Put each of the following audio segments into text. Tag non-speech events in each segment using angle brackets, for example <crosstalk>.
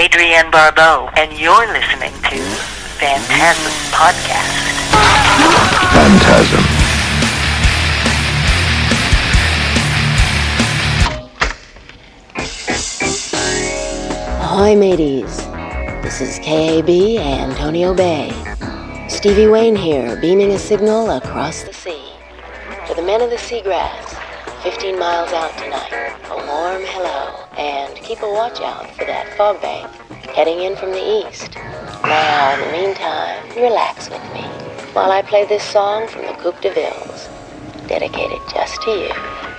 Adrienne Barbeau, and you're listening to Phantasm Podcast. Phantasm. Hi, mateys. This is KAB Antonio Bay. Stevie Wayne here, beaming a signal across the sea. To the men of the seagrass, 15 miles out tonight, a warm hello, and keep a watch out for that fog bank heading in from the east. Now, in the meantime, relax with me while I play this song from the Coupe de Villes, dedicated just to you.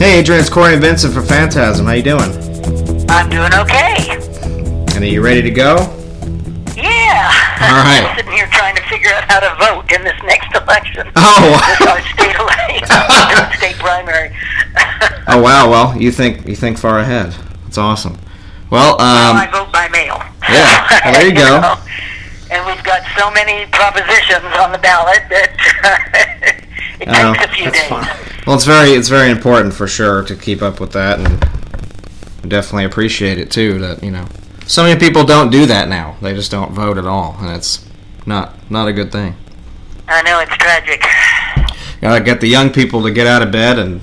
Hey, Adrienne, it's Corey and Vincent for Phantasm. How you doing? I'm doing okay. And are you ready to go? Yeah. All <laughs> right. I'm sitting here trying to figure out how to vote in this next <laughs> election. Oh. This our state <laughs> election, state primary. Oh wow. Well, you think you think far ahead. That's awesome. Well, Well, I um, vote by mail. Yeah. Well, there you go. know, And we've got so many propositions on the ballot that it oh, takes a few that's days. fine. Well, it's very it's very important for sure to keep up with that, and definitely appreciate it too. That you know, so many people don't do that now. They just don't vote at all, and it's not not a good thing. I know it's tragic. Gotta get the young people to get out of bed and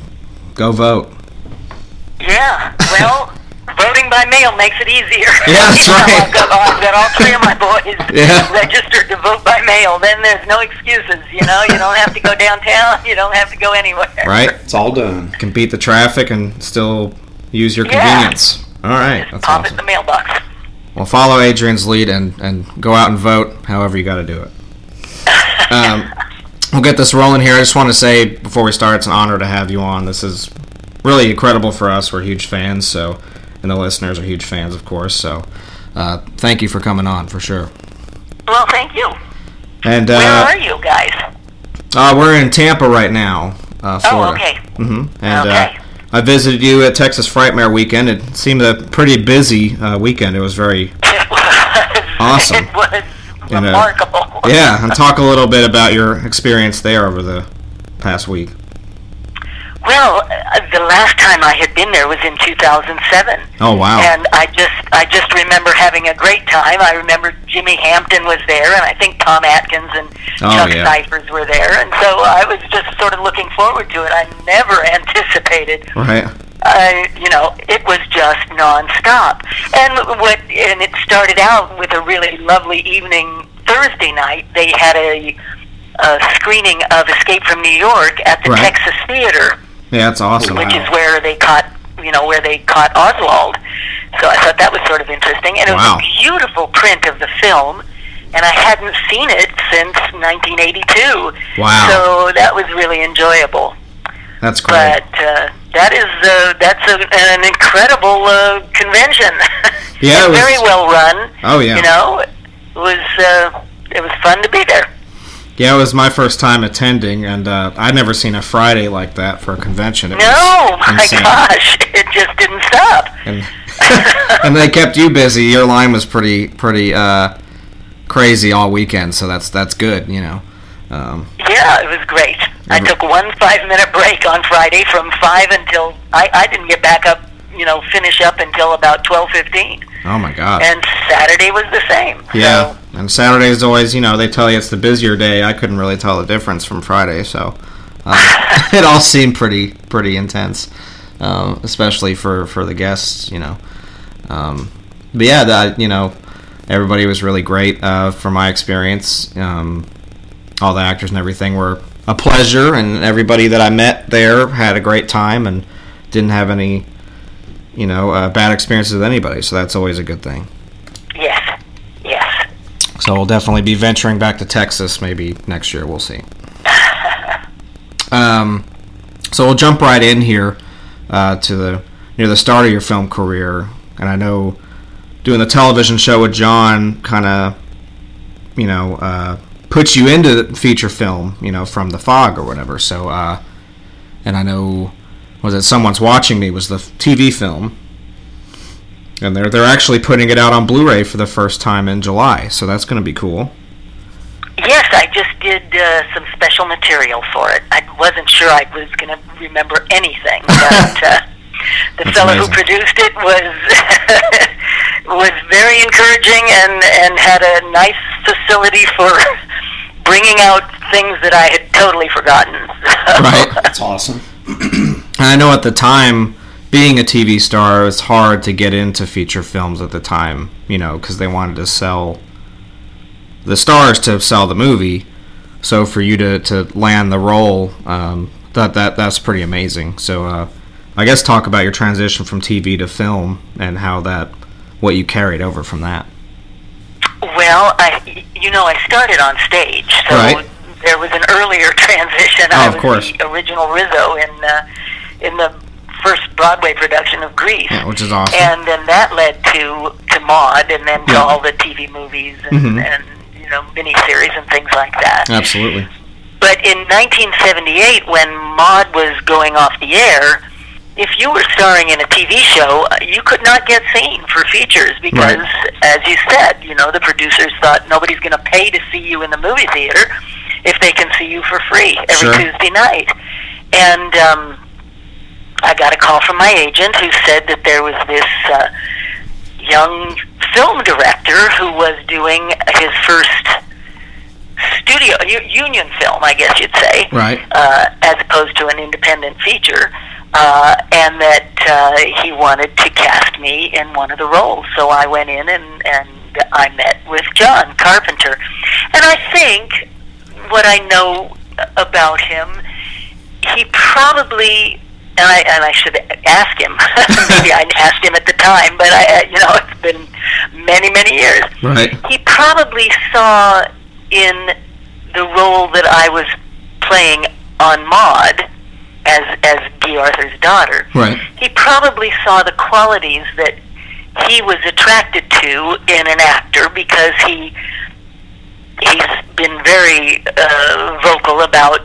go vote. Yeah. Well, <laughs> voting by mail makes it easier. <laughs> Yeah, that's <laughs> You know, right. I've got, I've got all three of my <laughs> boys Yeah. registered to vote by mail. Then there's no excuses. You know, you don't have to go downtown. You don't have to go anywhere. Right? It's all done. Can beat the traffic and still use your Yeah. convenience. All right, that's Pop it awesome. in the mailbox. Well, follow Adrienne's lead and, and go out and vote however you got to do it. Um, we'll get this rolling here. I just want to say before we start, it's an honor to have you on. This is really incredible for us. We're huge fans, so and the listeners are huge fans, of course. So, uh, thank you for coming on for sure. Well, thank you. And Where uh, are you guys? uh, we're in Tampa right now, uh, Oh, Florida. okay. hmm And Okay. uh, I visited you at Texas Frightmare weekend. It seemed a pretty busy uh, weekend. It was very <laughs> It was Awesome. It was And, uh, remarkable. yeah. And <laughs> talk a little bit about your experience there over the past week. Well, uh, the last time I had been there was in 2007. Oh wow. And I just I just remember having a great time. I remember Jimmy Hampton was there, and I think Tom Atkins and Oh, Chuck yeah. Cyphers were there, and so I was just sort of looking forward to it. I never <laughs> anticipated right. uh, you know, it was just nonstop. And what and it started out with a really lovely evening Thursday night. They had a, a screening of Escape from New York at the Right. Texas Theater, Yeah, that's awesome. which is where they caught you know where they caught Oswald. So I thought that was sort of interesting, and it Wow. was a beautiful print of the film. And I hadn't seen it since 1982. Wow. So that was really enjoyable That's great. but uh, that is uh, that's a, an incredible uh, convention. Yeah, <laughs> it was- very well run. Oh, yeah. you know, it was uh, it was fun to be there. Yeah, it was my first time attending, and uh, I'd never seen a Friday like that for a convention. It No, my insane. gosh, it just didn't stop. And, <laughs> and they kept you busy. Your line was pretty pretty uh, crazy all weekend, so that's that's good. You know. Um, Yeah, it was great. I took one five minute break on Friday from five until I, I didn't get back up. You know, finish up until about twelve fifteen. Oh my God. and Saturday was the same. Yeah, So, and is always, you know, they tell you it's the busier day. I couldn't really tell the difference from Friday, so uh, <laughs> <laughs> it all seemed pretty pretty intense. um, especially for for the guests. You know, um, but yeah, that you know, everybody was really great uh, from my experience. Um, all the actors and everything were a pleasure, and everybody that I met there had a great time and didn't have any, you know, uh, bad experiences with anybody. So that's always a good thing. Yes, yes. So we'll definitely be venturing back to Texas maybe next year. We'll see. <laughs> Um, so we'll jump right in here uh, to the near the start of your film career, and I know doing the television show with John kind of, you know, uh, puts you into feature film, you know, from The Fog or whatever. So, uh, and I know was it Someone's Watching Me was the TV film, and they're they're actually putting it out on Blu-ray for the first time in July. So that's going to be cool. Yes, I just did uh, some special material for it. I wasn't sure I was going to remember anything, <laughs> but uh, the That's fellow amazing. who produced it was <laughs> was very encouraging and and had a nice facility for <laughs> bringing out things that I had totally forgotten. Right. That's awesome. <clears throat> And I know at the time, being a TV star, it was hard to get into feature films at the time, you know, because they wanted to sell the stars to sell the movie. So for you to, to land the role, um, that that that's pretty amazing. So uh, I guess talk about your transition from TV to film and how that what you carried over from that. Well, I, you know, I started on stage, so Right. there was an earlier <laughs> transition. Oh, I of was course. the original Rizzo in uh, in the first Broadway production of Grease, Yeah, which is awesome. and then that led to to Maud, and then to Yeah. all the TV movies and, Mhm. and you know miniseries and things like that. Absolutely. But in 1978, when Maud was going off the air, if you were starring in a TV show, you could not get seen for features because, as you said, you know, the producers thought nobody's going to pay to see you in the movie theater if they can see you for free every Sure. Tuesday night. And um, I got a call from my agent who said that there was this uh, young film director who was doing his first studio union film, I guess you'd say, Right. uh, as opposed to an independent feature, uh, and that uh, he wanted to cast me in one of the roles. So I went in and and I met with John Carpenter, and I think what I know about him, he probably. And I, and I should ask him. <laughs> Maybe I asked him at the time, but I, uh, you know, it's been many, many years Right. he probably saw in the role that I was playing on Maud as as Bea Arthur's daughter. Right. He probably saw the qualities that he was attracted to in an actor because he he's been very uh, vocal about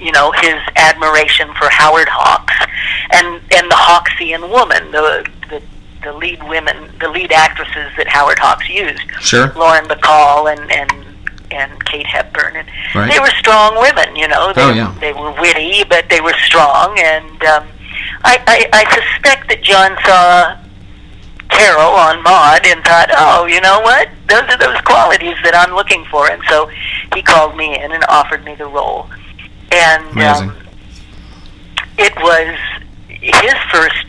you know his admiration for Howard Hawks and and the Hawksian woman, the the the lead women, the lead actresses that Howard Hawks used. Sure. Lauren Bacall and and and Kate Hepburn, and Right. they were strong women. You know, they, Oh, yeah. they were witty, but they were strong. And um, I, I I suspect that John saw Carol on Maud and thought, oh, you know what? Those are those qualities that I'm looking for. And so he called me in and offered me the role. And Amazing. um, it was his first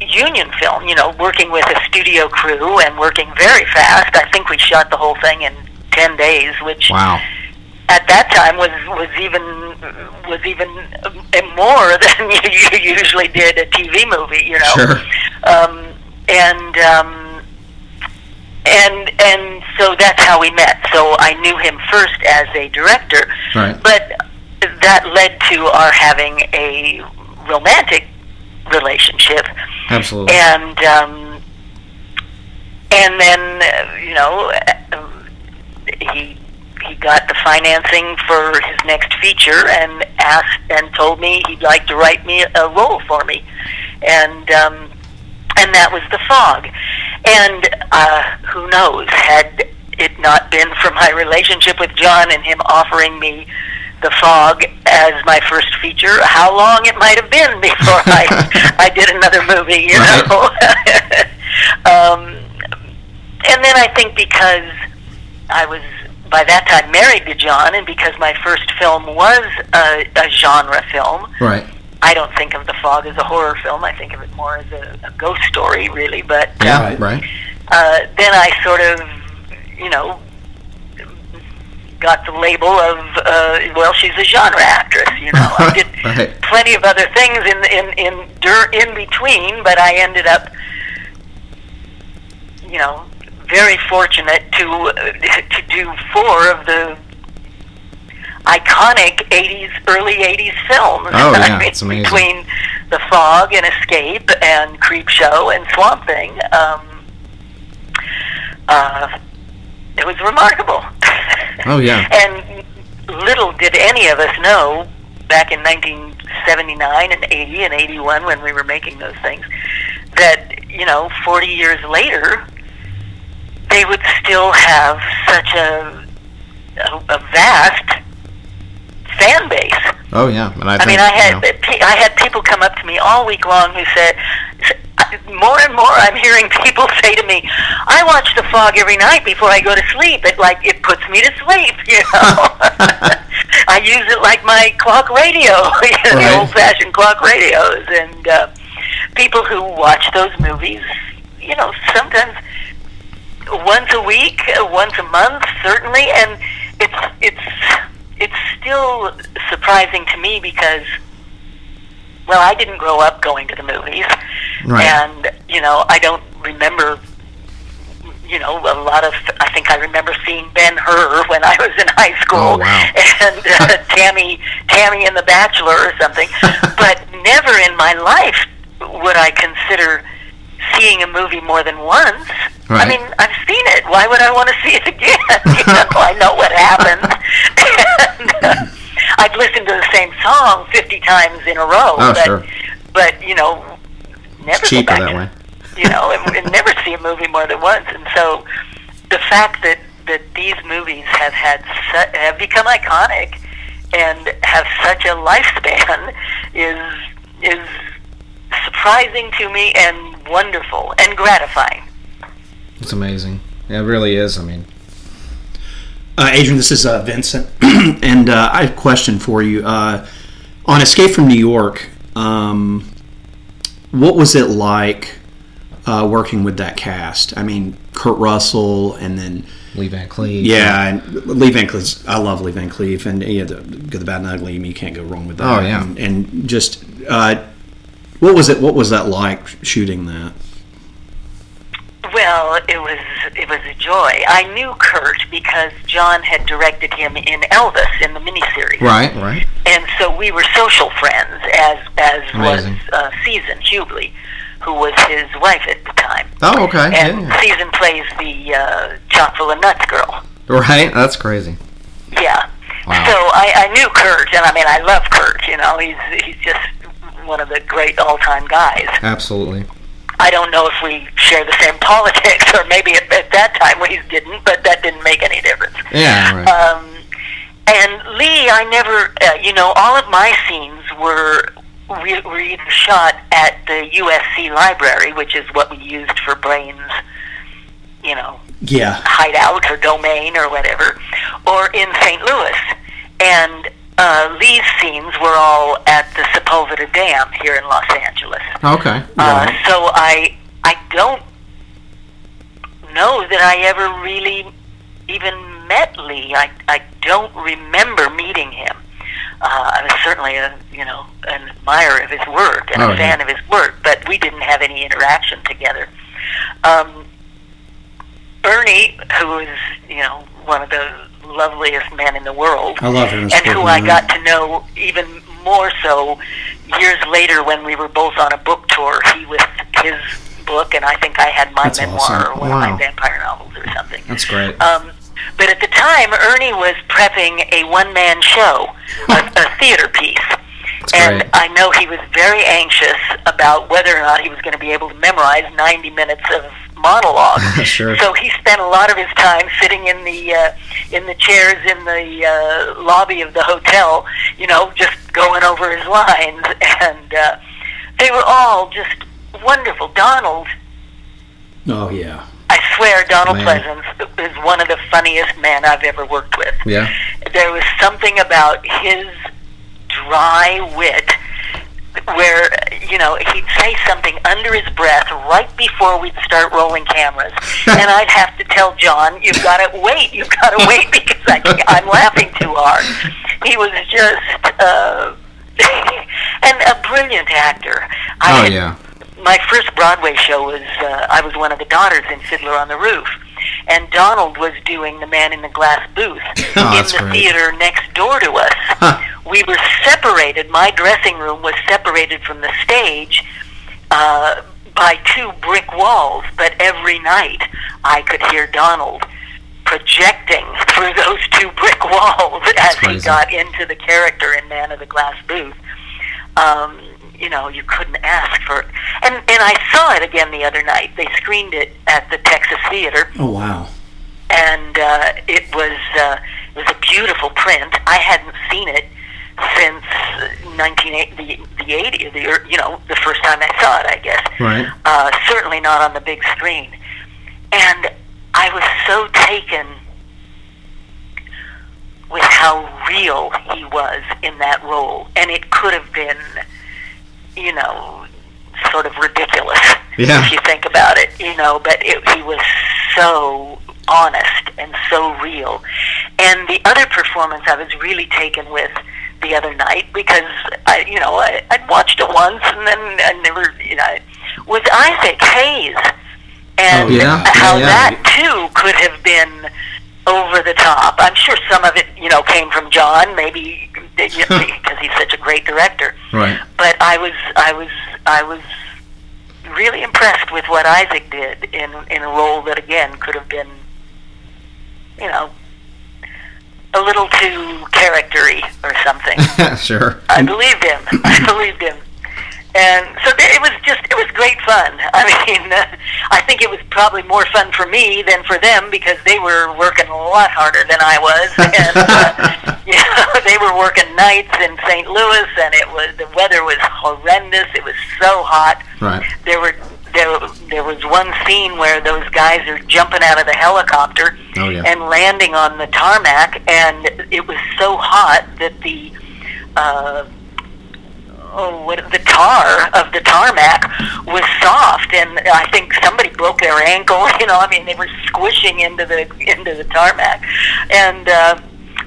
union film, you know, working with a studio crew and working very fast. I think we shot the whole thing in 10 days, which Wow. at that time was was even was even uh, more <laughs> than you usually did a TV movie, you know. Sure. Um, and um, and and so that's how we met. So I knew him first as a director, Right. but that led to our having a romantic relationship Absolutely. and um, and then uh, you know uh, he he got the financing for his next feature and asked and told me he'd like to write me a role for me and um, and that was the fog and uh, who knows had it not been for my relationship with John and him offering me the fog as my first feature how long it might have been <laughs> before I I did another movie you Right. know <laughs> um, and then I think because I was by that time married to John, and because my first film was a, a genre film, right. I don't think of The Fog as a horror film. I think of it more as a, a ghost story, really. But Yeah, Right. right. uh, then I sort of, you know, got the label of uh, well, she's a genre actress. You know, I did <laughs> Right. plenty of other things in in in dur- in between, but I ended up, you know, very fortunate to uh, <laughs> to do four of the iconic '80s, early '80s films. Oh, yeah, <laughs> I mean, it's amazing. Between The Fog and Escape and Creepshow and Swamp Thing. Um, uh, it was remarkable. Oh, yeah. <laughs> and little did any of us know back in 1979 and 80 and 81 when we were making those things that, you know, 40 years later, they would still have such a, a, a vast fan base. Oh yeah, and I, I think, mean, I had you know, I had people come up to me all week long who said, more and more, I'm hearing <laughs> people say to me, "I watch The Fog every night before I go to sleep. It like it puts me to sleep." <laughs> You know, <laughs> I use it like my clock radio, you know, the Right. old-fashioned clock radios, and uh, people who watch those movies, you know, sometimes once a week, uh, once a month, certainly, and it's it's it's still surprising to me because, well, I didn't grow up going to the movies, Right. and you know, I don't remember. You know, a lot of. I think I remember seeing Ben Hur when I was in high school, Oh, wow. <laughs> and uh, Tammy, Tammy and the Bachelor or something. <laughs> but never in my life would I consider seeing a movie more than once. I mean, I've seen it. Why would I want to <laughs> see it again? <laughs> you know, I know what happens. <laughs> and, uh, I've listened to the same song fifty times in a row. Oh, but, sure. but you know, never It's cheaper that way. You know, and, and never see a movie more than once. And so, the fact that that these movies have had su- have become iconic and have such a lifespan is is surprising to me and wonderful and gratifying. it's amazing. Yeah, it really is. I mean, Uh, Adrienne, this is uh, Vincent, <clears throat> and uh, I have a question for you. Uh, on Escape from New York, um, what was it like uh, working with that cast? I mean, Kurt Russell, and then Lee Van Cleef. yeah, and Lee Van Cleef. I love Lee Van Cleef, and yeah, the Good, the Bad, and the Ugly. You can't go wrong with that. Oh, yeah. and, and just uh, what was it? What was that like shooting that? Well, it was it was a joy. I knew Kurt because John had directed him in Elvis in the miniseries. Right, right. and so we were social friends, as as Amazing. was uh, Season Hubley, who was his wife at the time. Oh, okay. And Yeah. Season plays the uh, chock full of nuts girl. Right. That's crazy. Yeah. Wow. So I, I knew Kurt, and I mean I love Kurt. You know, he's he's just one of the great all-time guys. Absolutely. I don't know if we share the same <laughs> politics, or maybe at, at that time we didn't, but that didn't make any difference. Yeah. Right. Um, and Lee, I never, uh, you know, all of my scenes were we were either shot at the USC library, which is what we used for Brains, you know, Yeah, hideout or domain or whatever, or in St. Louis. And uh, Lee's scenes were all at the Sepulveda Dam here in Los Angeles. okay. Uh, so I I don't know that I ever really even met Lee. I I don't remember meeting him. Uh, I was certainly a you know an admirer of his work and Oh, a fan yeah. of his work, but we didn't have any interaction together. Um, Ernie, who is you know one of the loveliest man in the world, I love him. and who I got to know even more so years later when we were both on a book tour. He with his book, and I think I had my That's memoir awesome. or one Wow. of my vampire novels or something. That's great. Um, but at the time, Ernie was prepping a one-man show, a, a theater piece. That's and great. I know he was very anxious about whether or not he was going to be able to memorize 90 minutes of monologue. <laughs> Sure. So he spent a lot of his time sitting in the uh, in the chairs in the uh, lobby of the hotel, you know, just going over his lines, <laughs> and uh, they were all just wonderful. Donald Oh yeah. I swear Donald Man. Pleasence is one of the funniest men I've ever worked with. Yeah. There was something about his dry wit where you know he'd say something under his breath right before we'd start rolling cameras, <laughs> and I'd have to tell John, "You've got to wait, you've got to <laughs> wait," because I, I'm laughing too hard. He was just uh, <laughs> and a brilliant actor. I Oh had- yeah. my first Broadway show was uh, I was one of the daughters in Fiddler on the Roof, and Donald was doing the Man in the Glass booth <laughs> Oh, in the great. theater next door to us. Huh. We were separated. My dressing room was separated from the stage uh, by two brick walls, but every night I could hear Donald projecting through <laughs> those two brick walls as he got into the character in Man of the Glass Booth. Um, you know, you couldn't ask for. And, and I saw it again the other night. They screened it at the Texas Theater Oh wow. and uh, it was uh, it was a beautiful print. I hadn't seen it since uh, 1980, the the 80, the er, you know the first time I saw it, I guess. Right. Uh, certainly not on the big screen, and I was so taken with how real he was in that role, and it could have been, you know, sort of ridiculous Yeah. if you think about it, you know. But it, he was so honest and so real. And the other performance I was really taken with the other night because I, you know, I, I'd watched it once and then I never, you know, was Isaac Hayes, and Oh, yeah? how Yeah, yeah. that too could have been over the top. I'm sure some of it, you know, came from John, maybe <laughs> because he's such a great director. Right. But I was, I was, I was really impressed with what Isaac did in in a role that again could have been, you know, a little too charactery or something. <laughs> sure. I believed him. <laughs> I believed him. And so th- it was just, it was great fun. <laughs> I mean, uh, I think it was probably more fun for me than for them because they were working a lot harder than I was. <laughs> And, uh, <laughs> you know, they were working nights in St. Louis and it was, the weather was horrendous. It was so hot. Right. There were, there, there was one scene where those guys are jumping out of the helicopter Oh, yeah. and landing on the tarmac, and it was so hot that the uh, oh, what the tar of the tarmac was soft, and I think somebody broke their ankle. <laughs> You know, I mean, they were squishing into the into the tarmac, and. Uh,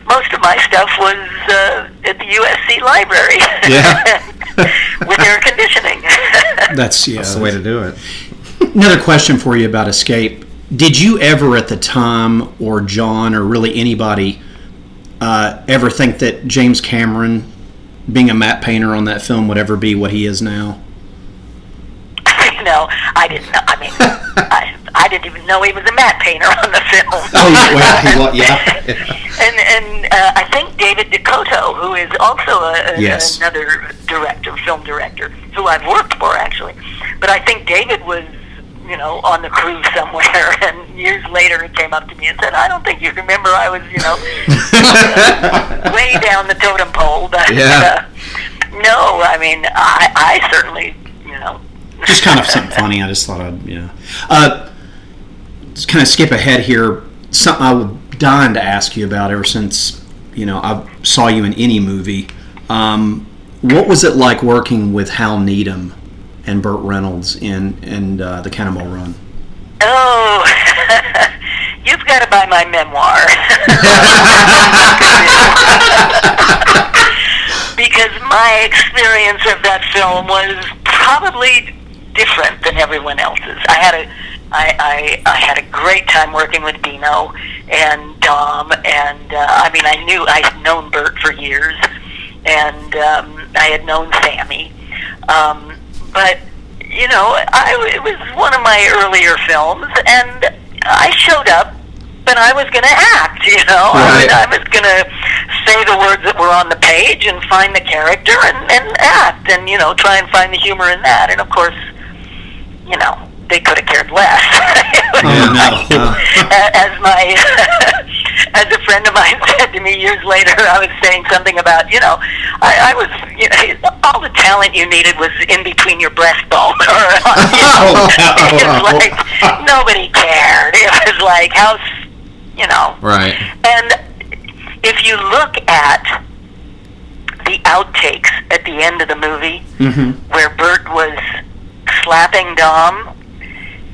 most of my stuff was uh, at the USC library Yeah. <laughs> with air conditioning. <laughs> That's yeah. That's the way to do it. Another question for you about Escape. Did you ever at the time, or John, or really anybody, uh, ever think that James Cameron, being a matte painter on that film, would ever be what he is now? know, I didn't know. I mean, <laughs> I, I didn't even know he was a matte painter on the film. Oh, yeah, well, <laughs> yeah. and and uh, I think David Dakota, who is also a, a- Yes. another director, film director, who I've worked for actually. But I think David was, you know, on the cruise somewhere, <laughs> and years later he came up to me and said, "I don't think you remember I was, you know, <laughs> way down the totem pole." <laughs> But Yeah. uh, no, I mean, I, I certainly, you know. Just kind of something funny. I just thought I'd, yeah. Uh, just kind of skip ahead here. Something I was dying to ask you about ever since, you know, I saw you in any movie. Um, what was it like working with Hal Needham and Burt Reynolds in, in uh, The Cannonball Run? Oh, <laughs> you've got to buy my memoir. <laughs> because my experience of that film was probably different than everyone else's. I had a I, I, I had a great time working with Dino and Dom, and uh, I mean, I knew I'd known Burt for years, and um, I had known Sammy, um, but you know, I, it was one of my earlier films, and I showed up, but I was going to act. You know, I, was, I was going to say the words that were on the page and find the character and, and act, and you know, try and find the humor in that. And of course, you know, they could have cared less. <laughs> Oh, no. <laughs> A- uh. as my <laughs> as a friend of mine said to me years later, I was saying something about you know, I, I was you know, all the talent you needed was in between your breastbone. Or, you know, oh, it was like nobody cared. It was like how you know. Right. And if you look at the outtakes at the end of the movie mm-hmm. where Burt was slapping Dom.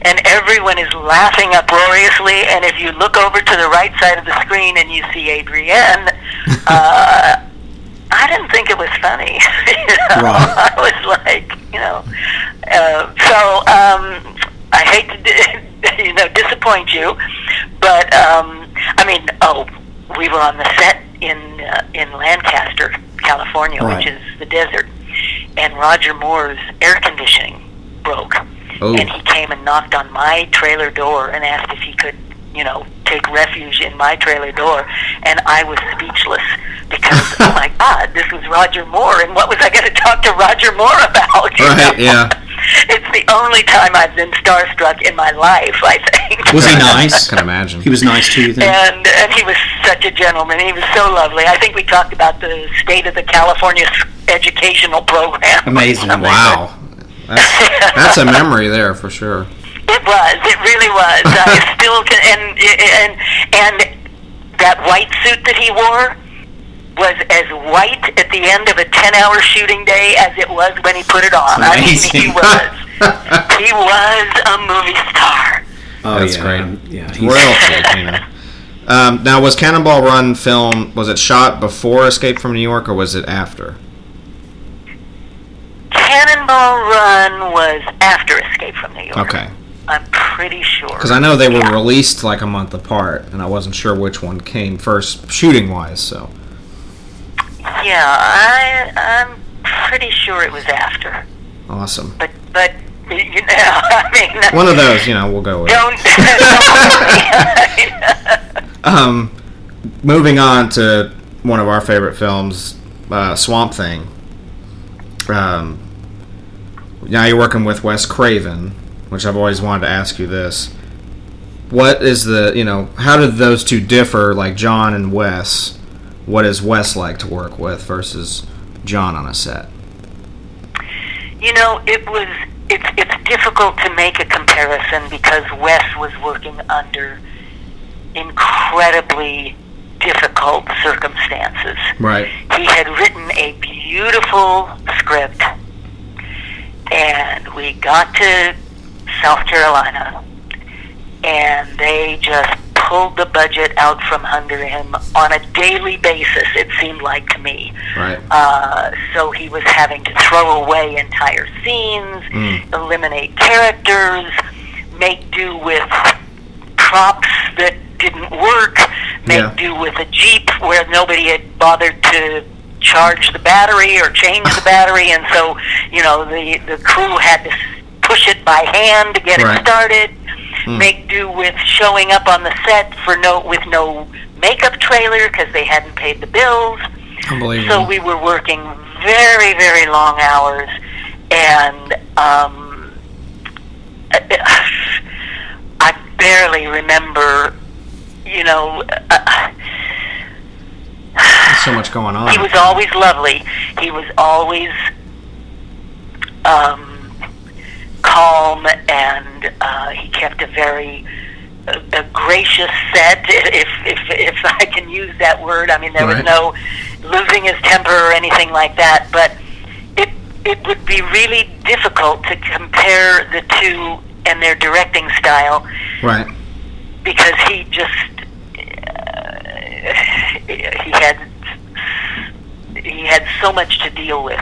And everyone is laughing uproariously, and if you look over to the right side of the screen and you see Adrienne, <laughs> uh, I didn't think it was funny. <laughs> you know? Right. I was like, you know, uh, so um, I hate to, <laughs> you know, disappoint you, but um, I mean, oh, we were on the set in uh, in Lancaster, California, Right. which is the desert, and Roger Moore's air conditioning broke, Oh. and he came and knocked on my trailer door and asked if he could, you know, take refuge in my trailer door, and I was speechless because <laughs> oh my God, this was Roger Moore, and what was I going <laughs> to talk to Roger Moore about? Right, know? yeah. <laughs> It's the only time I've been starstruck in my life, I think. Was he nice? I can imagine. He was nice to you then. And and he was such a gentleman. He was so lovely. I think we talked about the state of the California educational program. Amazing. Wow. That's, that's a memory there for sure. It was. It really was. I <laughs> still can, and and and that white suit that he wore was as white at the end of a ten-hour shooting day as it was when he put it on. I mean, he was. <laughs> he was a movie star. Oh, That's yeah. great. Yeah, he's- Royalty, you know. Um, now, was Cannonball Run film was it shot before Escape from New York or was it after? Cannonball Run was after Escape from New York. Okay, I'm pretty sure. because I know they were Yeah. released like a month apart, and I wasn't sure which one came first, shooting wise. So Yeah, I I'm pretty sure it was after. awesome. But but <laughs> you know, I mean, <laughs> One of those, you know, we'll go with. don't. <laughs> don't Um, moving on to one of our favorite films, uh, Swamp Thing. Um, now you're working with Wes Craven, which I've always wanted to ask you this. What is the, you know, how did those two differ, like John and Wes? What is Wes like to work with versus John on a set? you know, it was. It's it's difficult to make a comparison because Wes was working under incredibly difficult circumstances. Right. he had written a beautiful script and we got to South Carolina and they just pulled the budget out from under him on a daily basis it seemed like to me Right. uh, so he was having to throw away entire scenes, Mm. eliminate characters, make do with props that didn't work, make Yeah. do with a Jeep where nobody had bothered to charge the battery or change the <laughs> battery, and so you know the the crew had to push it by hand to get Right. it started. Mm. Make do with showing up on the set for no with no makeup trailer because they hadn't paid the bills. So we were working very, very long hours, and um, <sighs> I barely remember. You know, uh, There's so much going on. he was always lovely. He was always um, calm, and uh, he kept a very a, a gracious set, <laughs> if, if if I can use that word. I mean, there Right. was no losing his temper or anything like that. But it it would be really difficult to compare the two and their directing style right. because he just <laughs> he had he had so much to deal with.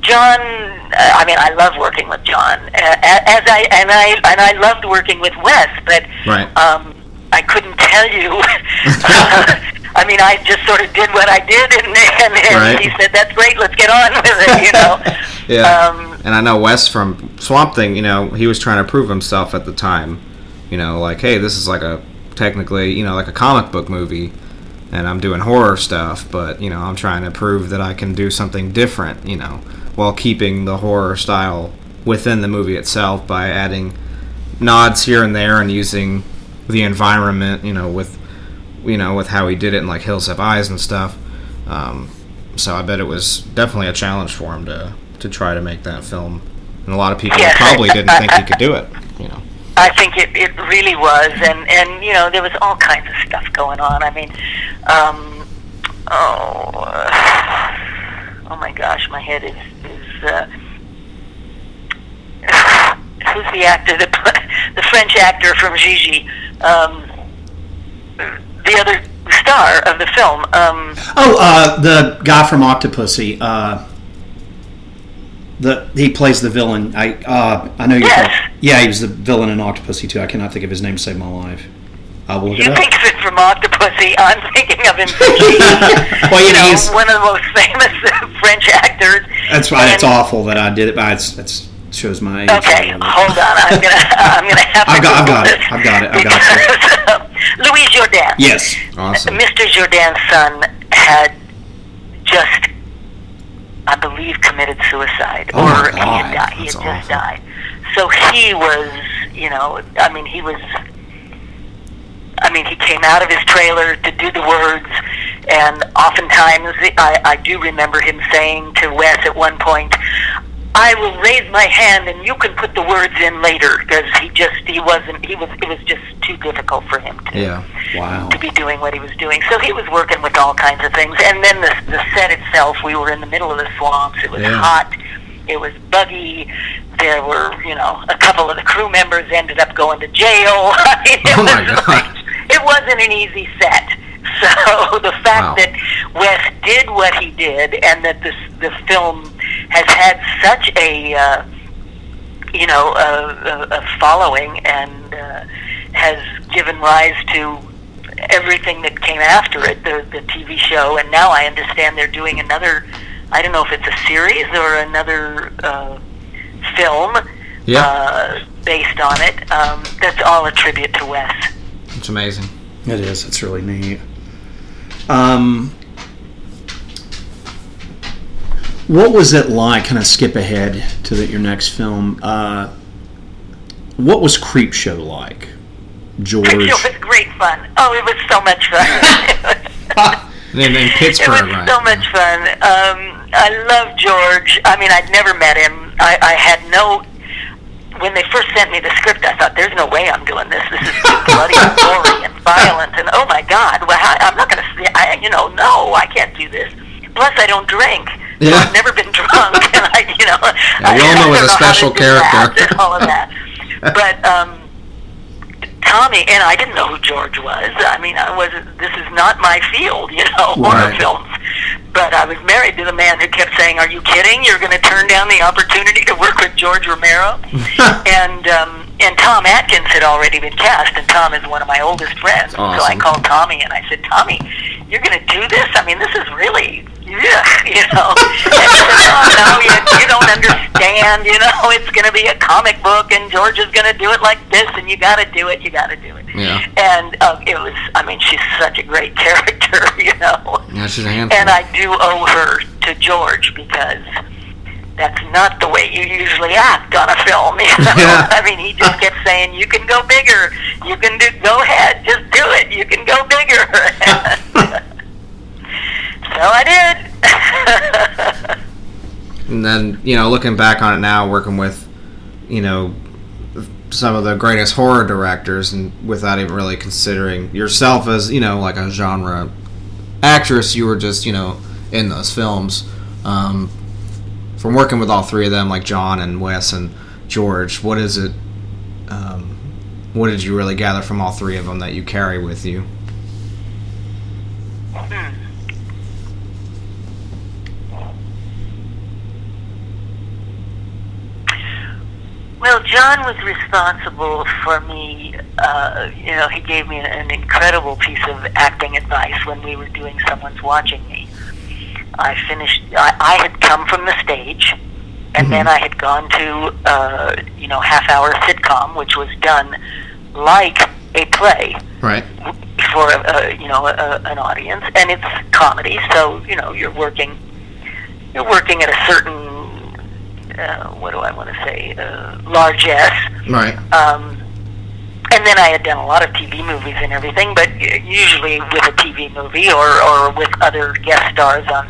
John, uh, I mean, I love working with John, uh, as I and I and I loved working with Wes, but Right. um, I couldn't tell you. <laughs> I mean, I just sort of did what I did, and, and, and Right. he said, "That's great, let's get on with it," you know. <laughs> Yeah. Um, and I know Wes from Swamp Thing, you know, he was trying to prove himself at the time. You know, like, hey, this is like a technically, you know, like a comic book movie, and I'm doing horror stuff, but, you know, I'm trying to prove that I can do something different, you know, while keeping the horror style within the movie itself by adding nods here and there and using the environment, you know, with you know, with how he did it in like Hills Have Eyes and stuff. Um, so I bet it was definitely a challenge for him to to try to make that film. And a lot of people Yes. probably didn't think he could do it. You know. I think it, it really was, and and you know there was all kinds of stuff going on. I mean, um, oh, uh, oh my gosh, my head is is. Uh, who's the actor? The <laughs> the French actor from Gigi, um, the other star of the film. Um, Oh, uh, the guy from Octopussy. Uh, the he plays the villain. I uh, I know you're. Yes. talking- Yeah, he was the villain in Octopussy too. I cannot think of his name. to Save my life. I will look you it up. think of it from Octopussy. I'm thinking of him. <laughs> <laughs> Well, you you know, know, he's- one of the most famous uh, French actors. That's why it's awful that I did it, but it's that's shows my age. Okay, hold on. I'm gonna I'm gonna have to. I've got- I've Google got it. I've got it. I've got it. <laughs> because, Louis Jourdan. Yes. Awesome. Mr. Jourdan's son had just, I believe, committed suicide, Oh, my or he God. had, died. He That's had just awful. died. So he was, you know, I mean, he was. I mean, he came out of his trailer to do the words, and oftentimes I, I do remember him saying to Wes at one point, "I will raise my hand, and you can put the words in later," because he just he wasn't he was it was just too difficult for him to Yeah. Wow. to be doing what he was doing. So he was working with all kinds of things. And then the, the set itself, we were in the middle of the swamps. It was Yeah. hot. It was buggy. There were, you know, a couple of the crew members ended up going to jail. It, <laughs> Oh, my was, God. it wasn't an easy set. <laughs> So the fact Wow. that Wes did what he did and that this the film has had such a uh, you know, a, a, a following and uh, has given rise to everything that came after it, the, the TV show, and now I understand they're doing another, I don't know if it's a series or another uh, film Yeah. uh, based on it. Um, that's all a tribute to Wes. It's amazing. It is. It's really neat. Um, what was it like? Kind of skip ahead to the, your next film. Uh, what was Creepshow like, George? It was great fun. Oh, it was so much fun. <laughs> <laughs> In Pittsburgh, it was right? so much fun. Um, I love George. I mean, I'd never met him. I, I had no. When they first sent me the script, I thought, "There's no way I'm doing this. This is too bloody and gory and violent." And oh my God, well, I, I'm not going to. I, you know, no, I can't do this. Plus, I don't drink. So Yeah. I've never been <laughs> drunk, <laughs> and I, you know, Yeah, all know I he's a special that character. all of that. <laughs> But um, Tommy and I didn't know who George was. I mean, I was this is not my field, you know, <laughs> horror Right. films. But I was married to the man who kept saying, "Are you kidding? You're going to turn down the opportunity to work with George Romero?" <laughs> and um, and Tom Atkins had already been cast, and Tom is one of my oldest friends. So I called Tommy and I said, "Tommy, you're going to do this? I mean, this is really." Yeah, <laughs> you know. And said, oh, no, you, you don't understand. You know, it's going to be a comic book, and George is going to do it like this, and you got to do it. You got to do it. Yeah. And uh, it was. I mean, she's such a great <laughs> character. You know. Yeah, she's a handful. And I do owe her to George because that's not the way you usually act on a film. <laughs> You know? Yeah. I mean, he just kept saying, "You can go bigger. You can do. Go ahead. Just do it. You can go bigger." so I did. And you know, looking back on it now, working with, you know, some of the greatest horror directors, and without even really considering yourself as, you know, like a genre actress, you were just, you know, in those films. Um, from working with all three of them, like John and Wes and George, what is it? Um, what did you really gather from all three of them that you carry with you? Well, John was responsible for me. Uh, you know, he gave me an, an incredible piece of acting advice when we were doing Someone's Watching Me. I finished. I, I had come from the stage, and then I had gone to uh, you know half-hour sitcom, which was done like a play Right. for a, a you know a, an audience, and it's comedy. So you know you're working you're working at a certain uh, what do I want to say uh, largesse. Right. Um, and then I had done a lot of TV movies and everything, but usually with a TV movie or, or with other guest stars on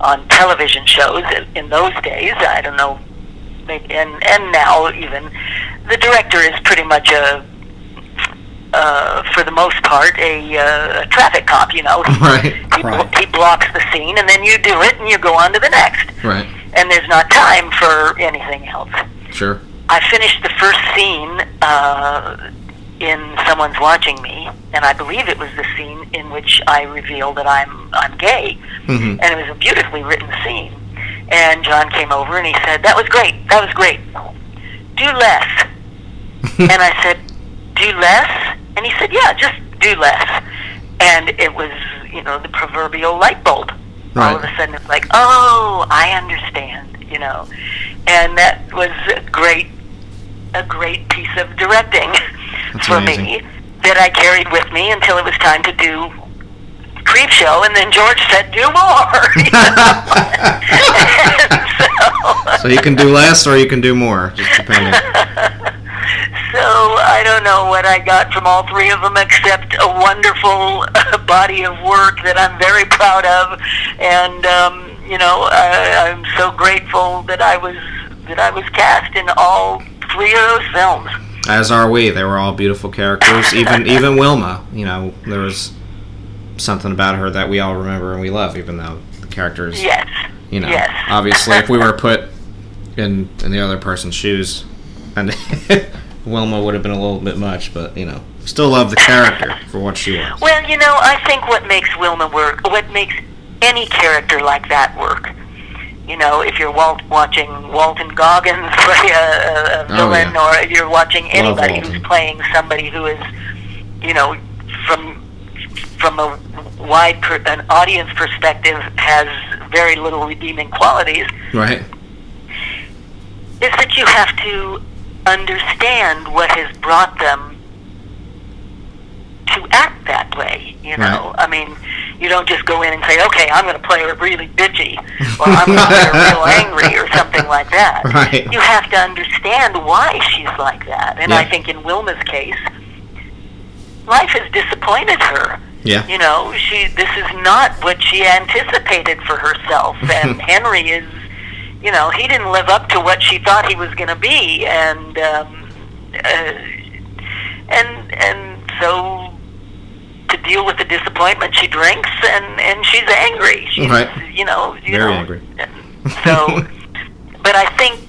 on television shows in, in those days. I don't know, maybe, and and now even the director is pretty much a uh, for the most part, a, uh, a traffic cop. You know, <laughs> Right. he, Right. he blocks the scene, and then you do it, and you go on to the next. Right. And there's not time for anything else. Sure. I finished the first scene uh, in Someone's Watching Me, and I believe it was the scene in which I reveal that I'm I'm gay, Mhm. and it was a beautifully written scene. And John came over and he said, "That was great. That was great. Do less." <laughs> and I said, "Do less?" And he said, "Yeah, just do less." And it was, you know, the proverbial light bulb. All of a sudden, it's like, "Oh, I understand," you know. And that was a great, a great piece of directing That's for amazing. me that I carried with me until it was time to do Creepshow, and then George said, "Do more." <laughs> <laughs> you know? So, So you can do less or you can do more, just depending. <laughs> so I don't know what I got from all three of them, except a wonderful uh, body of work that I'm very proud of, and um, you know I, I'm so grateful that I was that I was cast in all three of those films. As are we. They were all beautiful characters. Even <laughs> even Wilma. You know, there was something about her that we all remember and we love, even though the characters. Yes. You know, Yes. obviously, if we <laughs> were put in in the other person's shoes, and <laughs> Wilma would have been a little bit much, but you know, still love the character for what she was. Well, you know, I think what makes Wilma work, what makes any character like that work, you know, if you're Walt, watching Walton Goggins <laughs> play a, a, Oh, villain, yeah. or you're watching anybody who's playing somebody who is, you know, from from a wide per, an audience perspective has very little redeeming qualities, Right. is that you have to understand what has brought them to act that way. You know, I mean, you don't just go in and say, "Okay, I'm going to play her really bitchy," or "I'm going to play <laughs> real angry," or something like that. Right. You have to understand why she's like that, and I think in Wilma's case, life has disappointed her. Yeah. You know, she this is not what she anticipated for herself, <laughs> and Henry is, you know, he didn't live up to what she thought he was going to be, and um, uh, and and so to deal with the disappointment, she drinks and and she's angry. She's, Right. You know, you Very know, angry. <laughs> So, but I think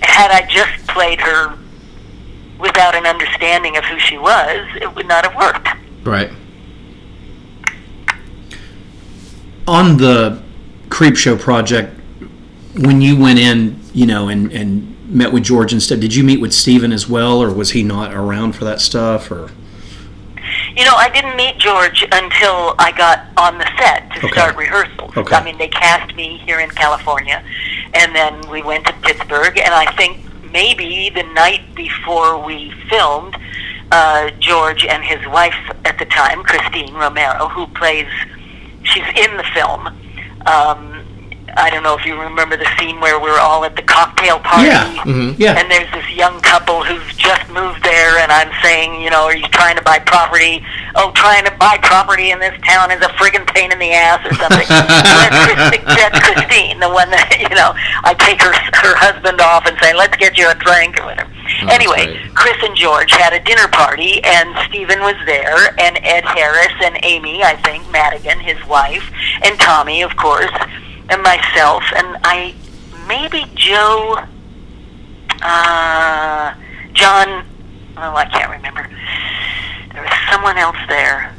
had I just played her without an understanding of who she was, it would not have worked. Right. on the Creepshow project when you went in you know and and met with george and stuff did you meet with Stephen as well or was he not around for that stuff or You know, I didn't meet George until I got on the set to Okay. start rehearsals. Okay. I mean, they cast me here in California, and then we went to Pittsburgh, and I think maybe the night before we filmed, uh, George and his wife at the time, Christine Romero, who plays, she's in the film. Um, I don't know if you remember the scene where we're all at the cocktail party. yeah Mhm. yeah And there's this young couple who's just moved there, and I'm saying, you know, are you trying to buy property? Oh, trying to buy property in this town is a friggin' pain in the ass or something. <laughs> that's, Christi- that's Christine, the one that, you know, I take her her husband off and say, let's get you a drink or whatever. that's anyway, great. Chris and George had a dinner party, and Stephen was there, and Ed Harris and Amy, I think, Madigan, his wife, and Tommy, of course, and myself, and I maybe Joe, uh, John. Oh, I can't remember. There was someone else there,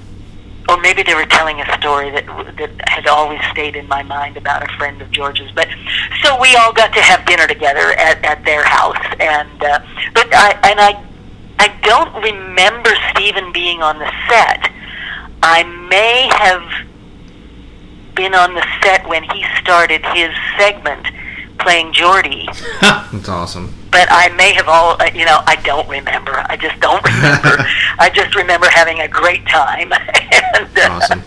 or maybe they were telling a story that that had always stayed in my mind about a friend of George's. But so we all got to have dinner together at, at their house, and uh, but I and I I don't remember Stephen being on the set. I may have been on the set when he started his segment playing Jordy, <laughs> That's awesome. but I may have all, uh, you know, I don't remember. I just don't remember. <laughs> I just remember having a great time. <laughs> and uh, Awesome.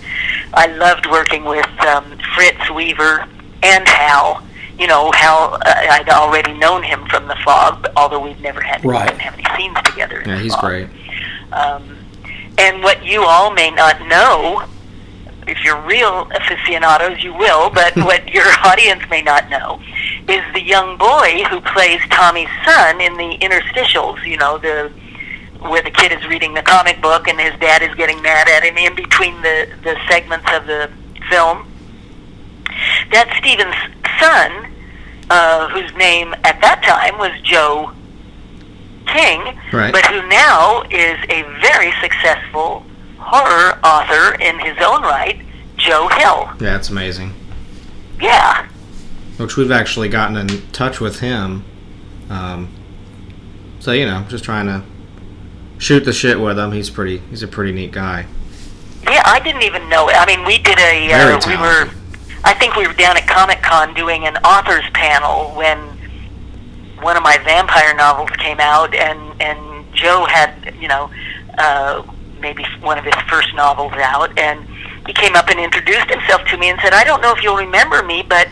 I loved working with um, Fritz Weaver and Hal. You know, Hal, uh, I'd already known him from The Fog, although we've never had Right. didn't have any scenes together. Yeah, he's Fog. great. Um, and what you all may not know, if you're real aficionados, you will, but <laughs> what your audience may not know is the young boy who plays Tommy's son in the interstitials, you know, the where the kid is reading the comic book and his dad is getting mad at him in between the the segments of the film. That's Stephen's son, uh, whose name at that time was Joe King, Right. but who now is a very successful horror author in his own right, Joe Hill. Yeah, it's amazing. Yeah. Which we've actually gotten in touch with him. Um, so you know, just trying to shoot the shit with him. He's pretty. He's a pretty neat guy. Yeah, I didn't even know. it. I mean, we did a. Very Uh, we were. I think we were down at Comic Con doing an authors panel when one of my vampire novels came out, and and Joe had you know uh, maybe one of his first novels out, and he came up and introduced himself to me and said, "I don't know if you'll remember me, but."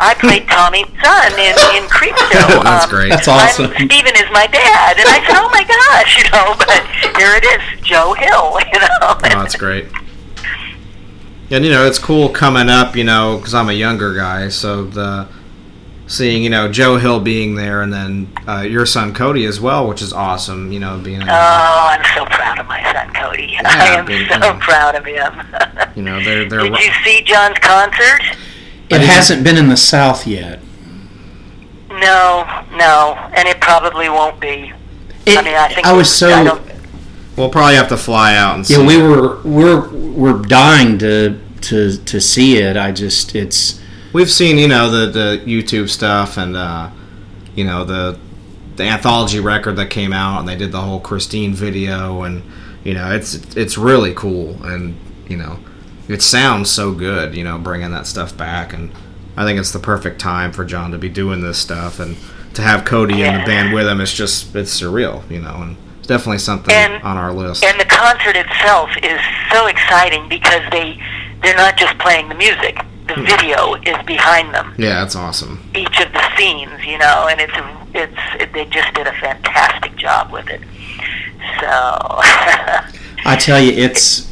I played <laughs> Tommy's son in, in Creepshow. <laughs> That's um, great. That's awesome. I'm, Stephen is my dad. And I said, oh my gosh, <laughs> you know, but here it is, Joe Hill, you know. Oh, that's great. And you know, it's cool coming up. You know, because I'm a younger guy, so the seeing you know Joe Hill being there, and then uh, your son Cody as well, which is awesome. You know, being Oh, I'm so proud of my son Cody. <laughs> I am big so time. proud of him. <laughs> you know they're they're Did you see John's concert? It hasn't been in the South yet. No, no, and it probably won't be. It, I mean, I think I was I so don't- we'll probably have to fly out and see. yeah. We were we're we're dying to to to see it. I just it's We've seen, you know, the the YouTube stuff and uh, you know the the anthology record that came out, and they did the whole Christine video, and you know, it's it's really cool, and you know, it sounds so good, you know, bringing that stuff back, and I think it's the perfect time for John to be doing this stuff, and to have Cody in Yeah. the band with him, it's just it's surreal, you know, and it's definitely something And- on our list. And the concert itself is so exciting because they they're not just playing the music. The video is behind them. yeah, it's awesome. Each of the scenes, you know, and it's it's it, they just did a fantastic job with it. So <laughs> I tell you, it's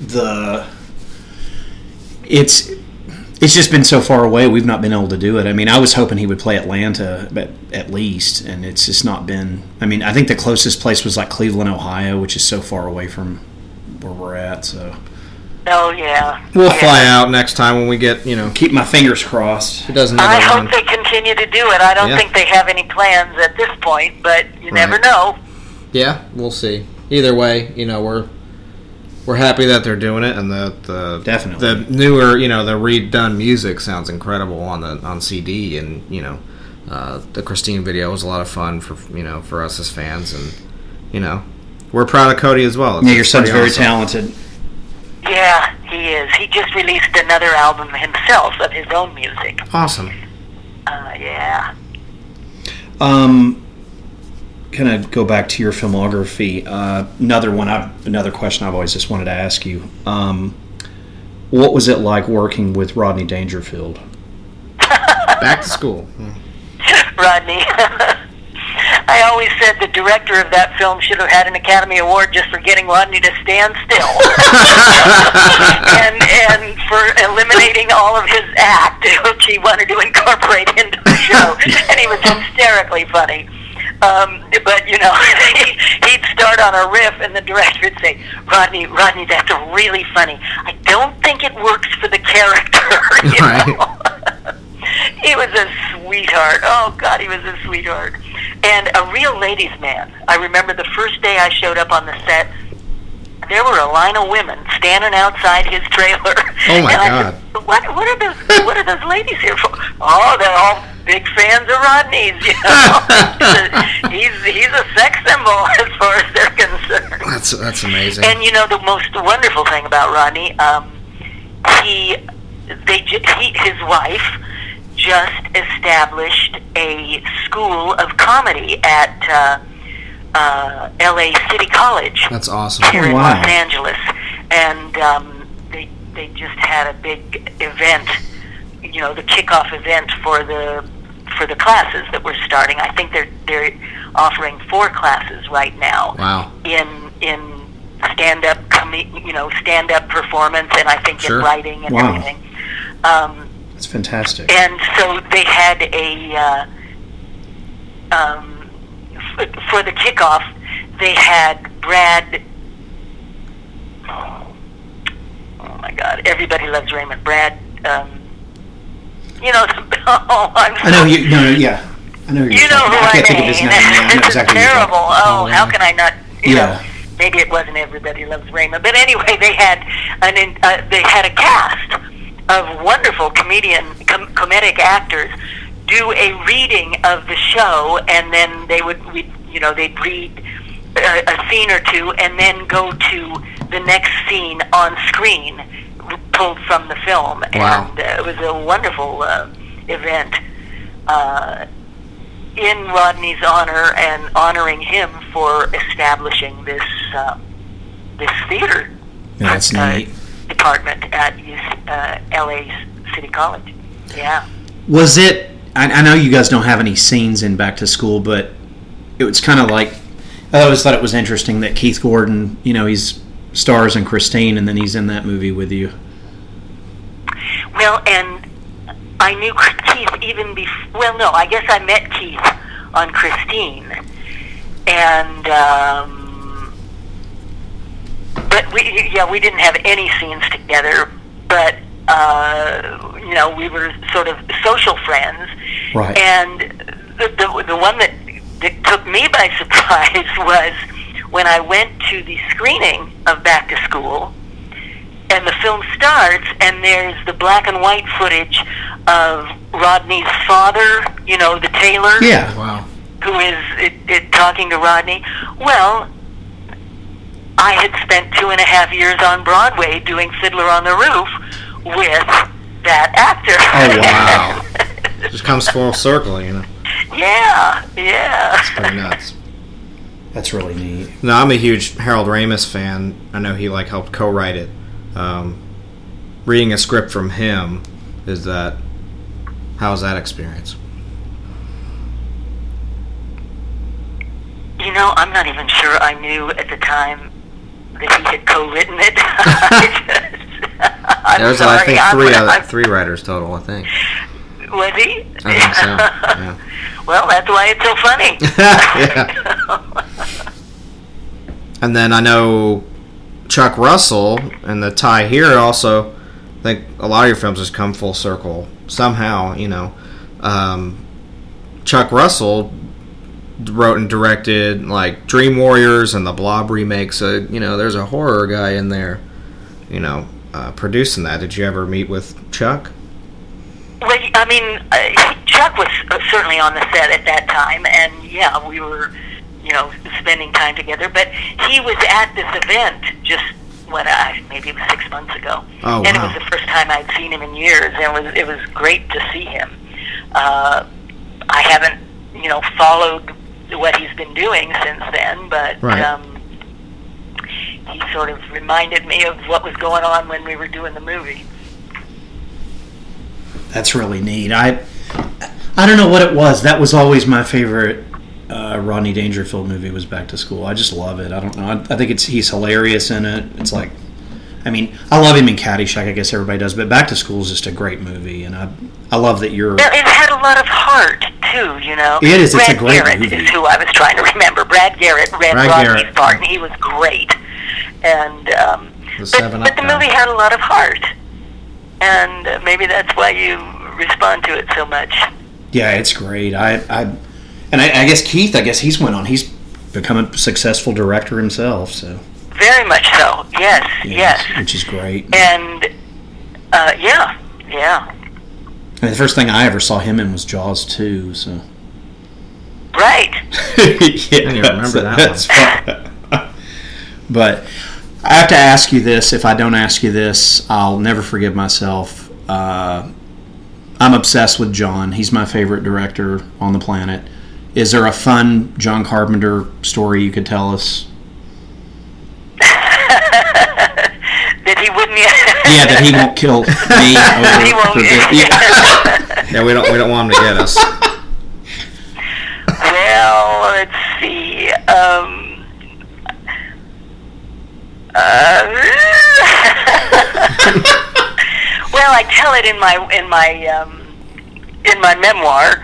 the it's it's just been so far away. We've not been able to do it. I mean, I was hoping he would play Atlanta, but at least, and it's just not been. I mean, I think the closest place was like Cleveland, Ohio, which is so far away from where we're at. So Oh yeah. We'll yeah. fly out next time when we get, you know, keep my fingers crossed. it doesn't I never run. hope they continue to do it. I don't Yeah. think they have any plans at this point, but you never know. Yeah, we'll see. Either way, you know, we're we're happy that they're doing it, and the the Definitely. the newer, you know, the redone music sounds incredible on the on CD, and you know, uh, the Christine video was a lot of fun for you know for us as fans, and you know, we're proud of Cody as well. It's- Yeah, your son's very awesome. talented. Yeah, he is. He just released another album himself of his own music. Awesome. Uh, yeah. Um, kind of go back to your filmography. Uh, another one. I've, another question I've always just wanted to ask you. Um, what was it like working with Rodney Dangerfield? <laughs> Back to school. Rodney. <laughs> I always said the director of that film should have had an Academy Award just for getting Rodney to stand still, <laughs> and and for eliminating all of his act, <laughs> which he wanted to incorporate into the show, and he was hysterically funny. Um, but you know, <laughs> he'd start on a riff, and the director would say, "Rodney, Rodney, that's really funny. I don't think it works for the character." You Right. know? He was a sweetheart. Oh God, he was a sweetheart, and a real ladies' man. I remember the first day I showed up on the set. There were a line of women standing outside his trailer. Oh, my <laughs> and I God. Said, what what are those what are those ladies here for? Oh, they're all big fans of Rodney's. You know, <laughs> he's he's a sex symbol <laughs> as far as they're concerned. That's that's amazing. And you know the most wonderful thing about Rodney, um, he, they, he, his wife, just established a school of comedy at uh, uh, L.A. City College that's awesome. here Oh, in wow. Los Angeles, and um, they they just had a big event, you know, the kickoff event for the for the classes that were starting. I think they're they're offering four classes right now Wow. in in stand up com- you know stand up performance and I think Sure. in writing and Wow. everything. Um, That's fantastic. and so they had a uh, um, f- for the kickoff. they had Brad. Oh my God! Everybody loves Raymond. Brad. Um, you know. <laughs> Oh, I'm I know you. No, no, yeah. I know you're you know who. I I can't mean. think of his name. Yeah, this exactly is terrible. about. Oh, how can I not? You Yeah. know, maybe it wasn't everybody loves Raymond, but anyway, they had an uh, they had a cast of wonderful comedian com- comedic actors do a reading of the show, and then they would read, you know they'd read a, a scene or two, and then go to the next scene on screen pulled from the film, Wow. and uh, it was a wonderful uh, event. Uh, in Rodney's honor and honoring him for establishing this uh, this theater Yeah, that's uh, neat. Department at uh, LA City College. Yeah. Was it? I, I know you guys don't have any scenes in Back to School, but it was kind of like I always thought it was interesting that Keith Gordon, you know, he's stars in Christine, and then he's in that movie with you. Well, and I knew <laughs> Keith even before. Well, no, I guess I met Keith on Christine, and um, but we yeah we didn't have any scenes together, but uh, you know we were sort of social friends, Right. and the the, the one that, that took me by <laughs> surprise was when I went to the screening of Back to School and the film starts, and there's the black and white footage of Rodney's father, you know, the tailor, Yeah. Wow. who is it, it, talking to Rodney. Well, I had spent two and a half years on Broadway doing Fiddler on the Roof with that actor. Oh, wow. <laughs> Just comes full circle, you know. yeah, yeah. That's pretty nuts. That's really neat. No, I'm a huge Harold Ramis fan. I know he like helped co-write it. Um, reading a script from him is that. How was that experience? You know, I'm not even sure I knew at the time that he had co-written it. <laughs> I just- I'm There's sorry. I think three I'm- other, three writers total. I think. Was he? I think so. Yeah. <laughs> well, that's why it's so funny. <laughs> yeah. And then I know Chuck Russell and the tie here also. I think a lot of your films has come full circle somehow. You know, um, Chuck Russell wrote and directed like Dream Warriors and the Blob remakes. Uh, you know, there's a horror guy in there. You know, uh, producing that. Did you ever meet with Chuck? Well, I mean, uh, Chuck was uh, certainly on the set at that time, and yeah, we were, you know, spending time together. But he was at this event just what I maybe it was six months ago, Oh, and it was the first time I'd seen him in years, and it was it was great to see him. Uh, I haven't, you know, followed what he's been doing since then, but. Right. Um, he sort of reminded me of what was going on when we were doing the movie. That's really neat. I I don't know what it was. That was always my favorite uh, Rodney Dangerfield movie. Was Back to School. I just love it. I don't know. I, I think it's he's hilarious in it. It's like, I mean, I love him in Caddyshack. I guess everybody does, but Back to School is just a great movie, and I I love that you're. Well, it had a lot of heart too, you know. It is, it's a Brad great Garrett movie. is who I was trying to remember. Brad Garrett read Brad Rodney's Garrett. part, and he was great. And um, The but, but the guy. movie had a lot of heart, and uh, maybe that's why you respond to it so much. Yeah, it's great. I I and I, I guess Keith. I guess he's went on. He's become a successful director himself. So Very much so. Yes, yes. which is great. And uh, yeah, yeah. And the first thing I ever saw him in was Jaws 2, so. Right. <laughs> yeah, even remember that that's fun. <laughs> but I have to ask you this. If I don't ask you this, I'll never forgive myself. Uh, I'm obsessed with John. He's my favorite director on the planet. Is there a fun John Carpenter story you could tell us? <laughs> that he wouldn't. Yeah, that he won't kill me. He over won't. Yeah. Yeah, we don't we don't want him to get us. <laughs> Well, let's see. Um, uh, <laughs> well, I tell it in my in my um, in my memoir,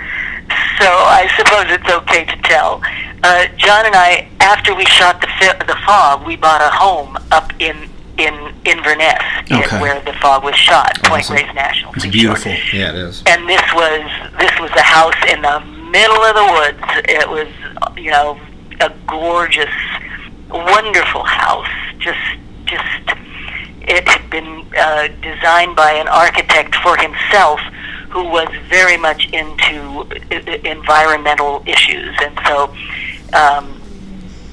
so I suppose it's okay to tell. uh, John and I, after we shot the fi- the fog, we bought a home up in in Inverness, in- where the fog was shot, Point Awesome. Reyes National It's beautiful. Yeah, it is. And this was this was a house in the middle of the woods. It was, you know, a gorgeous, wonderful house. Just just it had been uh, designed by an architect for himself who was very much into i- environmental issues, and so um,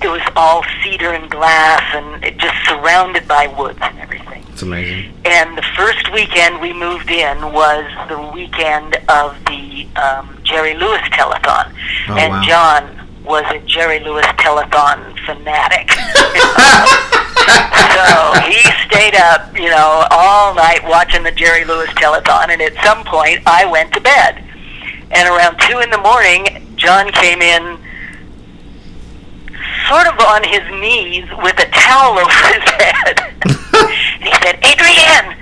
it was all cedar and glass, and it just surrounded by woods and everything. It's amazing. And the first weekend we moved in was the weekend of the um, Jerry Lewis telethon, Oh, and wow. John was a Jerry Lewis telethon fanatic. <laughs> so he stayed up, you know, all night watching the Jerry Lewis telethon, and at some point I went to bed. And around two in the morning, John came in, sort of on his knees with a towel over his head. and he said, "Adrienne,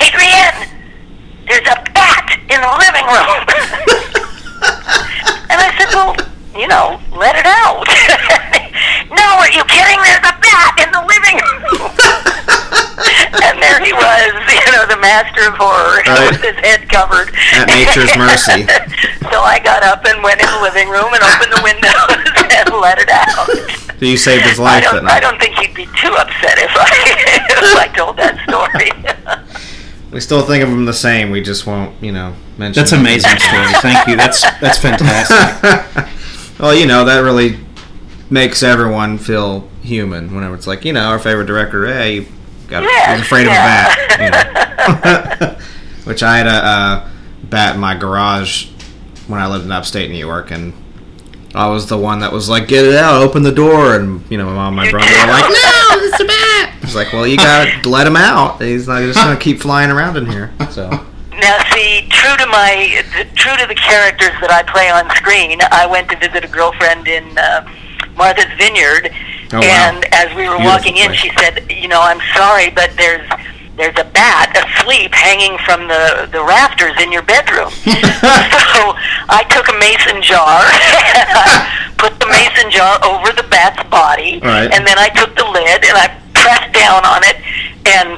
Adrienne, there's a bat in the living room." <laughs> and I said, "Well, you know, let it out." <laughs> no, are you kidding? There's a bat in the living room. <laughs> and there he was, you know, the master of horror Right. with his head covered. At nature's mercy. so I got up and went in the living room and opened the windows and let it out. So you saved his life that don't, I don't think he'd be too upset if I <laughs> if I told that story. <laughs> We still think of him the same. We just won't, you know, mention. That's him. amazing story. Thank you. That's that's fantastic. <laughs> well, you know that really makes everyone feel human. Whenever it's like, you know, our favorite director, hey, you got Yes, was afraid yeah. of a bat. You know? Which I had a uh, bat in my garage when I lived in upstate New York, and I was the one that was like, "Get it out, open the door," and you know, my mom and my brother were like, "No, it's a bat." It's like, well, you gotta <laughs> let him out. He's not just gonna keep flying around in here. So. Now, see, true to my true to the characters that I play on screen, I went to visit a girlfriend in uh, Martha's Vineyard, Oh, wow. and as we were Beautiful walking in, she said, "You know, I'm sorry, but there's." There's a bat asleep hanging from the, the rafters in your bedroom. <laughs> so I took a mason jar and <laughs> I put the mason jar over the bat's body, Right. and then I took the lid and I pressed down on it, and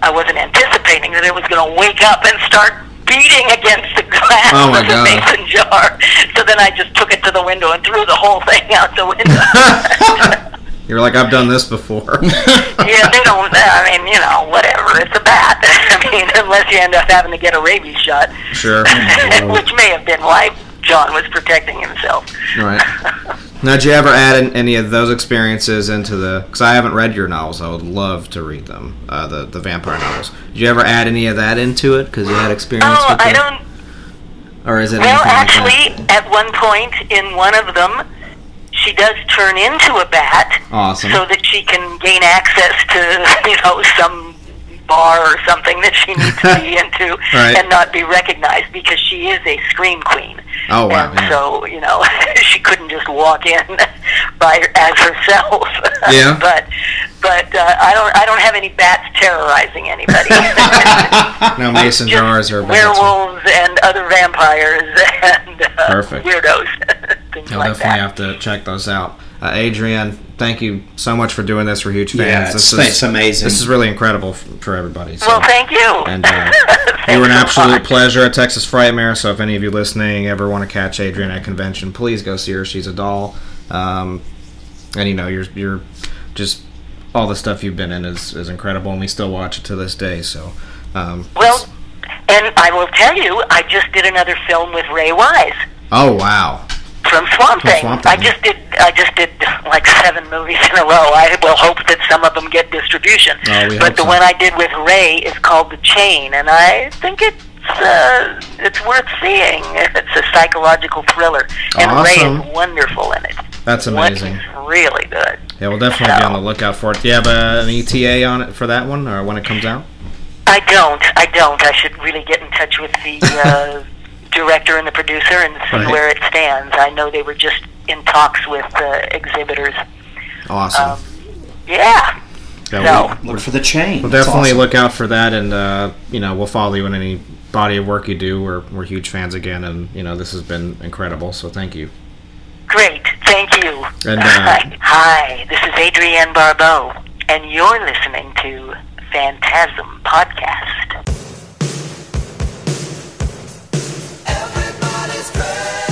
I wasn't anticipating that it was going to wake up and start beating against the glass Oh, the God. mason jar. So then I just took it to the window and threw the whole thing out the window. <laughs> You're like, I've done this before. <laughs> yeah, they don't. I mean, you know, whatever. It's a bat. <laughs> I mean, unless you end up having to get a rabies shot, sure. <laughs> which may have been why John was protecting himself. Right. Now, did you ever add in any of those experiences into the? Because I haven't read your novels. I would love to read them. Uh, the the vampire novels. Did you ever add any of that into it? Because you had experience Oh, with I them? don't. Or is it Well, like actually, that? at one point in one of them, she does turn into a bat. Awesome. So that she can gain access to, <laughs> you know, some bar or something that she needs to be <laughs> into Right. and not be recognized because she is a scream queen. Oh, wow, And yeah. so, you know, <laughs> she couldn't just walk in by as herself. Yeah. but but uh, I don't I don't have any bats terrorizing anybody. no mason jars or werewolves and other vampires and uh, Perfect. weirdos, things I'll like definitely that. have to check those out. Uh, Adrienne, thank you so much for doing this. We're huge fans. Yeah, this it's- is it's amazing. This is really incredible f- for everybody. So. Well, thank you. And <laughs> uh, Thanks you were an absolute lot. pleasure at Texas Frightmare. So if any of you listening ever want to catch Adrienne at convention, please go see her. She's a doll. Um, and you know, you're you're just all the stuff you've been in is, is incredible, and we still watch it to this day. So, um, Well, and I will tell you, I just did another film with Ray Wise oh wow, from Swamp From Thing. Swamp Thing, I just did I just did like seven movies in a row. I will hope that some of them get distribution. Oh, but the so. one I did with Ray is called The Chain, and I think it's uh, it's worth seeing. <laughs> It's a psychological thriller, and Ray is wonderful in it. that's amazing. Really good. Yeah, we'll definitely be on the lookout for it. Do you have uh, an ETA on it for that one, or when it comes out? I don't. I don't. I should really get in touch with the <laughs> uh, director and the producer and see Right. where it stands. I know they were just in talks with uh, exhibitors. Awesome. Um, yeah. Yeah, so Look for the chain. We'll That's definitely awesome. look out for that, and uh, you know we'll follow you in any body of work you do. We're we're huge fans again, and you know this has been incredible. So thank you. great. Thank you. And uh, Hi. <laughs> Hi, this is Adrienne Barbeau, and you're listening to Phantasm Podcast. Hey!